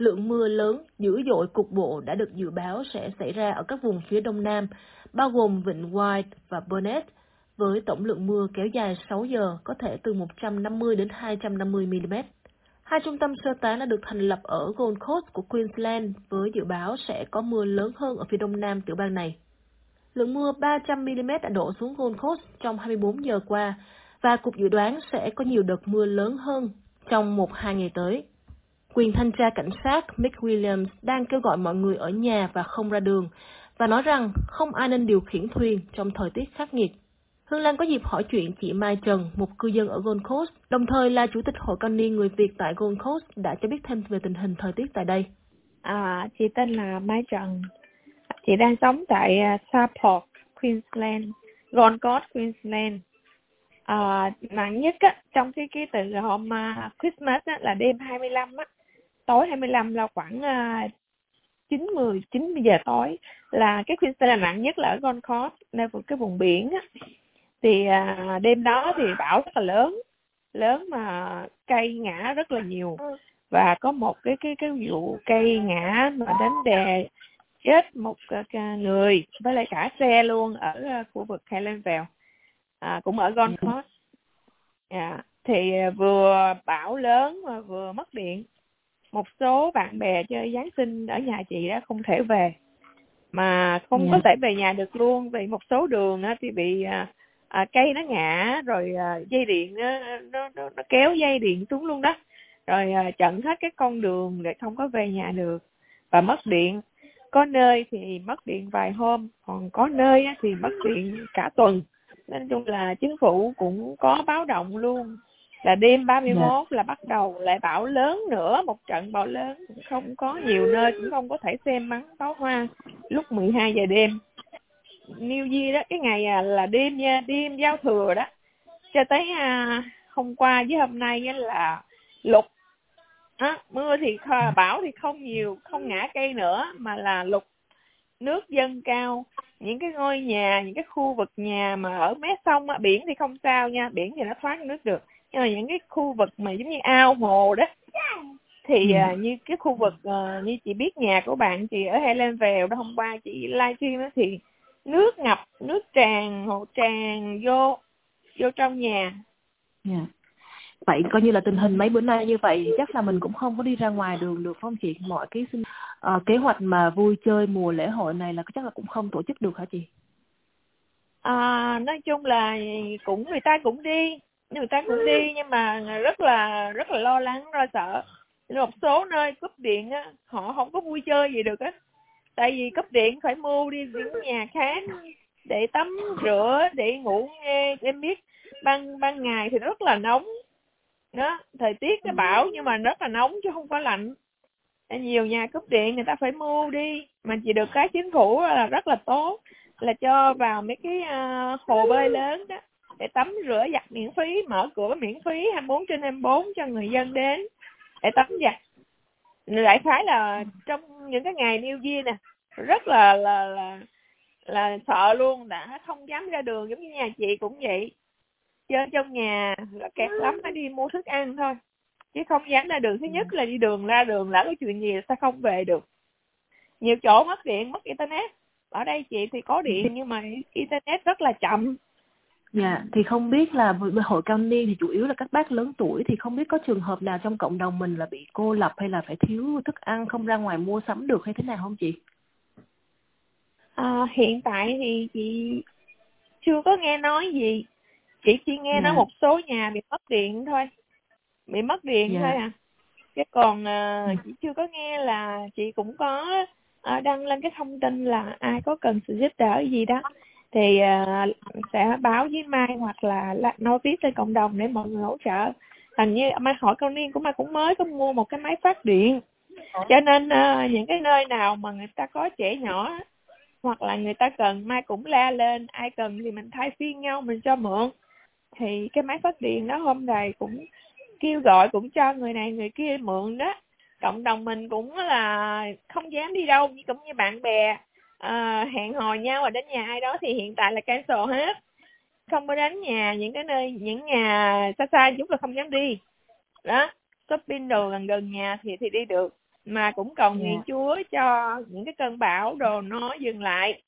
lượng mưa lớn, dữ dội cục bộ đã được dự báo sẽ xảy ra ở các vùng phía đông nam, bao gồm vịnh White và Burnett, với tổng lượng mưa kéo dài 6 giờ có thể từ 150 đến 250 mm. Hai trung tâm sơ tán đã được thành lập ở Gold Coast của Queensland với dự báo sẽ có mưa lớn hơn ở phía đông nam tiểu bang này. Lượng mưa 300mm đã đổ xuống Gold Coast trong 24 giờ qua và cục dự đoán sẽ có nhiều đợt mưa lớn hơn trong một hai ngày tới. Quyền thanh tra cảnh sát Mick Williams đang kêu gọi mọi người ở nhà và không ra đường và nói rằng không ai nên điều khiển thuyền trong thời tiết khắc nghiệt. Hương Lan có dịp hỏi chuyện chị Mai Trần, một cư dân ở Gold Coast, đồng thời là chủ tịch hội con niên người Việt tại Gold Coast đã cho biết thêm về tình hình thời tiết tại đây. À, chị tên là Mai Trần. Chị đang sống tại à, Southport, Queensland, Gold Coast, Queensland. À, nặng nhất á, trong cái cái từ hôm uh, Christmas á, là đêm 25 á, tối 25 là khoảng uh, 9 10 9 giờ tối là cái Queensland là nặng nhất là ở Gold Coast, nơi cái vùng biển á. Thì à, đêm đó thì bão rất là lớn lớn mà cây ngã rất là nhiều. Và có một cái cái cái vụ cây ngã mà đánh đè chết một người với lại cả xe luôn ở à, khu vực Highlandville à, cũng ở Gold Coast. À, thì vừa bão lớn mà vừa mất điện một số bạn bè chơi Giáng sinh ở nhà chị đó không thể về. Mà không yeah. có thể về nhà được luôn vì một số đường thì bị à, à, cây nó ngã rồi à, dây điện nó, nó, nó, nó kéo dây điện xuống luôn đó. Rồi à, chặn hết cái con đường để không có về nhà được và mất điện. Có nơi thì mất điện vài hôm còn có nơi thì mất điện cả tuần. Nói chung là chính phủ cũng có báo động luôn là đêm 31 yeah. Dạ. là bắt đầu lại bão lớn nữa một trận bão lớn cũng không có nhiều nơi cũng không có thể xem bắn pháo hoa lúc 12 giờ đêm New Year đó cái ngày à, là đêm nha đêm giao thừa đó cho tới à, hôm qua với hôm nay là lục à, mưa thì bão thì không nhiều không ngã cây nữa mà là lục nước dâng cao những cái ngôi nhà những cái khu vực nhà mà ở mé sông á, biển thì không sao nha biển thì nó thoát nước được nhưng mà những cái khu vực mà giống như ao hồ đó thì ừ. uh, như cái khu vực uh, như chị biết nhà của bạn chị ở Highlandville đó hôm qua chị livestream đó thì nước ngập nước tràn hồ tràn vô vô trong nhà yeah. Dạ. vậy coi như là tình hình mấy bữa nay như vậy chắc là mình cũng không có đi ra ngoài đường được không chị mọi cái uh, kế hoạch mà vui chơi mùa lễ hội này là chắc là cũng không tổ chức được hả chị à, nói chung là cũng người ta cũng đi người ta cũng đi nhưng mà rất là rất là lo lắng lo sợ. Một số nơi cúp điện á họ không có vui chơi gì được á. Tại vì cúp điện phải mua đi những nhà khác để tắm rửa để ngủ nghe em biết ban ban ngày thì rất là nóng. Đó thời tiết nó bão nhưng mà rất là nóng chứ không có lạnh. Nhiều nhà cúp điện người ta phải mua đi mà chỉ được cái chính phủ là rất là tốt là cho vào mấy cái uh, hồ bơi lớn đó để tắm rửa giặt miễn phí, mở cửa miễn phí 24 trên 24 cho người dân đến để tắm giặt. Đại khái là trong những cái ngày New Year nè, rất là là là là sợ luôn, đã không dám ra đường giống như nhà chị cũng vậy. Chơi trong nhà là kẹt lắm, phải đi mua thức ăn thôi, chứ không dám ra đường. Thứ nhất là đi đường, ra đường lỡ có chuyện gì sao không về được. Nhiều chỗ mất điện, mất internet. Ở đây chị thì có điện, nhưng mà internet rất là chậm. Dạ, thì không biết là hội cao niên thì chủ yếu là các bác lớn tuổi thì không biết có trường hợp nào trong cộng đồng mình là bị cô lập hay là phải thiếu thức ăn không ra ngoài mua sắm được hay thế nào không chị? À, hiện tại thì chị chưa có nghe nói gì, chị chỉ nghe dạ. nói một số nhà bị mất điện thôi, bị mất điện dạ. thôi à. Chứ còn uh, chị chưa có nghe là chị cũng có uh, đăng lên cái thông tin là ai có cần sự giúp đỡ gì đó thì uh, sẽ báo với mai hoặc là, là nói viết lên cộng đồng để mọi người hỗ trợ. Hình như mai hỏi cao niên của mai cũng mới có mua một cái máy phát điện. Cho nên uh, những cái nơi nào mà người ta có trẻ nhỏ hoặc là người ta cần mai cũng la lên ai cần thì mình thay phiên nhau mình cho mượn. Thì cái máy phát điện đó hôm nay cũng kêu gọi cũng cho người này người kia mượn đó. Cộng đồng mình cũng là không dám đi đâu cũng như bạn bè à, hẹn hò nhau và đến nhà ai đó thì hiện tại là cancel hết. Không có đến nhà những cái nơi những nhà xa xa chút là không dám đi. Đó shopping đồ gần gần nhà thì thì đi được. Mà cũng cầu Dạ. nguyện Chúa cho những cái cơn bão đồ nó dừng lại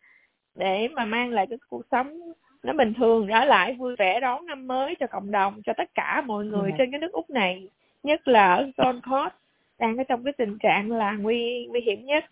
để mà mang lại cái cuộc sống nó bình thường trở lại vui vẻ đón năm mới cho cộng đồng cho tất cả mọi người Dạ. trên cái nước Úc này. Nhất là ở Gold Coast đang ở trong cái tình trạng là nguy nguy hiểm nhất